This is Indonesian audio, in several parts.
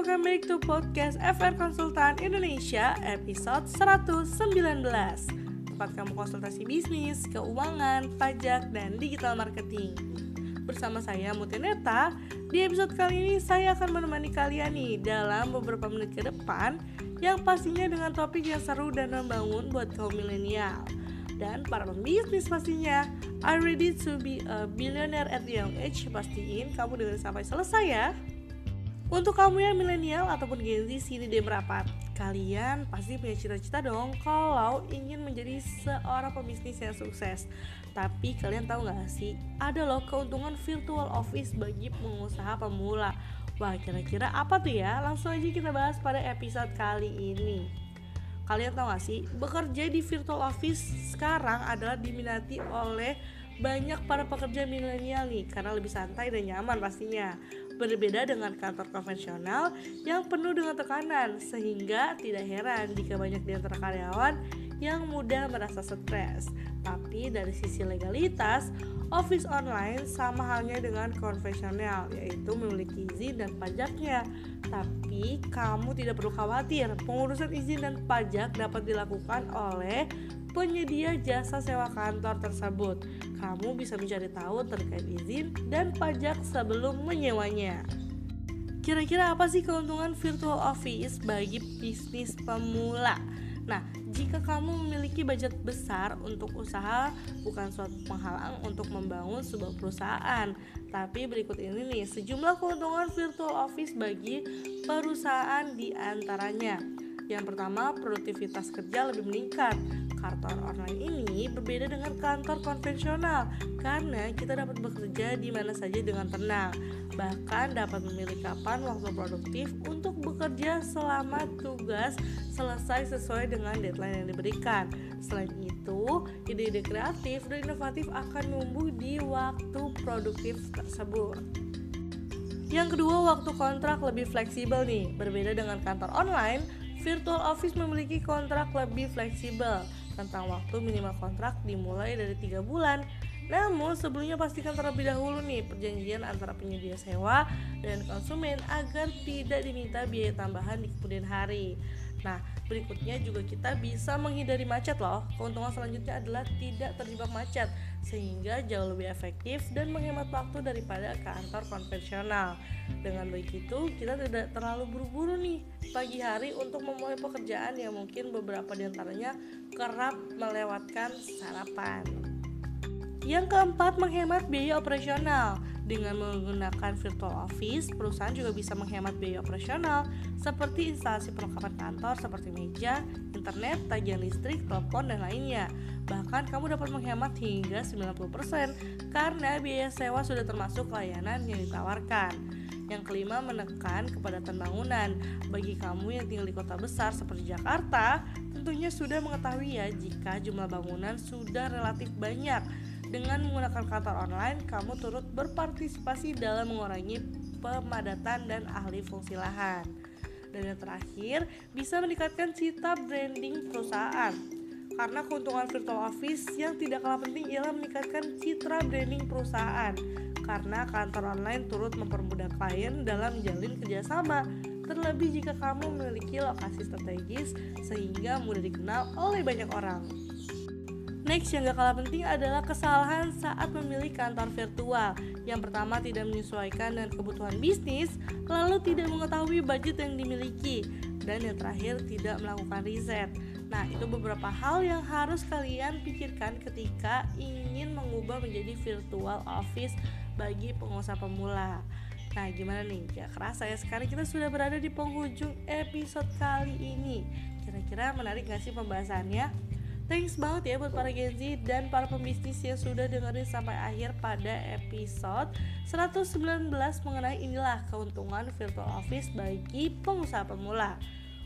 welcome back to podcast FR Konsultan Indonesia episode 119 Tempat kamu konsultasi bisnis, keuangan, pajak, dan digital marketing. Bersama saya Mutineta Di episode kali ini saya akan menemani kalian nih dalam beberapa menit ke depan Yang pastinya dengan topik yang seru dan membangun buat kaum milenial. Dan para pembisnis pastinya. Are ready to be a billionaire at the young age? Pastiin kamu dengerin sampai selesai ya untuk kamu yang milenial ataupun Gen Z sini deh merapat. Kalian pasti punya cita-cita dong kalau ingin menjadi seorang pebisnis yang sukses. Tapi kalian tahu gak sih, ada loh keuntungan virtual office bagi pengusaha pemula. Wah kira-kira apa tuh ya? Langsung aja kita bahas pada episode kali ini. Kalian tahu gak sih, bekerja di virtual office sekarang adalah diminati oleh banyak para pekerja milenial nih karena lebih santai dan nyaman pastinya berbeda dengan kantor konvensional yang penuh dengan tekanan, sehingga tidak heran jika banyak di antara karyawan yang mudah merasa stres. Tapi dari sisi legalitas, office online sama halnya dengan konvensional, yaitu memiliki izin dan pajaknya. Tapi kamu tidak perlu khawatir, pengurusan izin dan pajak dapat dilakukan oleh penyedia jasa sewa kantor tersebut. Kamu bisa mencari tahu terkait izin dan pajak sebelum menyewanya. Kira-kira apa sih keuntungan virtual office bagi bisnis pemula? Nah, jika kamu memiliki budget besar untuk usaha, bukan suatu penghalang untuk membangun sebuah perusahaan. Tapi berikut ini nih sejumlah keuntungan virtual office bagi perusahaan di antaranya. Yang pertama, produktivitas kerja lebih meningkat. Kantor online ini berbeda dengan kantor konvensional karena kita dapat bekerja di mana saja dengan tenang, bahkan dapat memilih kapan waktu produktif untuk bekerja selama tugas selesai sesuai dengan deadline yang diberikan. Selain itu, ide-ide kreatif dan inovatif akan tumbuh di waktu produktif tersebut. Yang kedua, waktu kontrak lebih fleksibel nih. Berbeda dengan kantor online, virtual office memiliki kontrak lebih fleksibel tentang waktu minimal kontrak dimulai dari tiga bulan. Namun sebelumnya pastikan terlebih dahulu nih perjanjian antara penyedia sewa dan konsumen agar tidak diminta biaya tambahan di kemudian hari. Nah, berikutnya juga kita bisa menghindari macet loh. Keuntungan selanjutnya adalah tidak terjebak macet sehingga jauh lebih efektif dan menghemat waktu daripada kantor konvensional. Dengan begitu, kita tidak terlalu buru-buru nih pagi hari untuk memulai pekerjaan yang mungkin beberapa di antaranya kerap melewatkan sarapan. Yang keempat, menghemat biaya operasional. Dengan menggunakan virtual office, perusahaan juga bisa menghemat biaya operasional seperti instalasi perlengkapan kantor seperti meja, internet, tagihan listrik, telepon, dan lainnya. Bahkan kamu dapat menghemat hingga 90% karena biaya sewa sudah termasuk layanan yang ditawarkan. Yang kelima, menekan kepadatan bangunan. Bagi kamu yang tinggal di kota besar seperti Jakarta, tentunya sudah mengetahui ya jika jumlah bangunan sudah relatif banyak dengan menggunakan kantor online, kamu turut berpartisipasi dalam mengurangi pemadatan dan ahli fungsi lahan. Dan yang terakhir, bisa meningkatkan cita branding perusahaan. Karena keuntungan virtual office yang tidak kalah penting ialah meningkatkan citra branding perusahaan. Karena kantor online turut mempermudah klien dalam menjalin kerjasama. Terlebih jika kamu memiliki lokasi strategis sehingga mudah dikenal oleh banyak orang. Next yang gak kalah penting adalah kesalahan saat memilih kantor virtual. Yang pertama tidak menyesuaikan dengan kebutuhan bisnis Lalu tidak mengetahui budget yang dimiliki. Dan yang terakhir tidak melakukan riset. Nah itu beberapa hal yang harus kalian pikirkan ketika ingin mengubah menjadi virtual office bagi pengusaha pemula. Nah gimana nih, gak kerasa ya sekarang kita sudah berada di penghujung episode kali ini. Kira-kira menarik gak sih pembahasannya? Thanks banget ya buat para Gen Z dan para pembisnis yang sudah dengerin sampai akhir pada episode 119 mengenai inilah keuntungan virtual office bagi pengusaha pemula.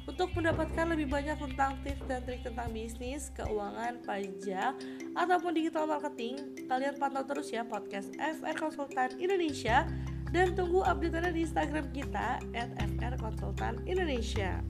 Untuk mendapatkan lebih banyak tentang tips dan trik tentang bisnis, keuangan, pajak, ataupun digital marketing, kalian pantau terus ya podcast FR Konsultan Indonesia dan tunggu update-nya di Instagram kita at FR Konsultan Indonesia.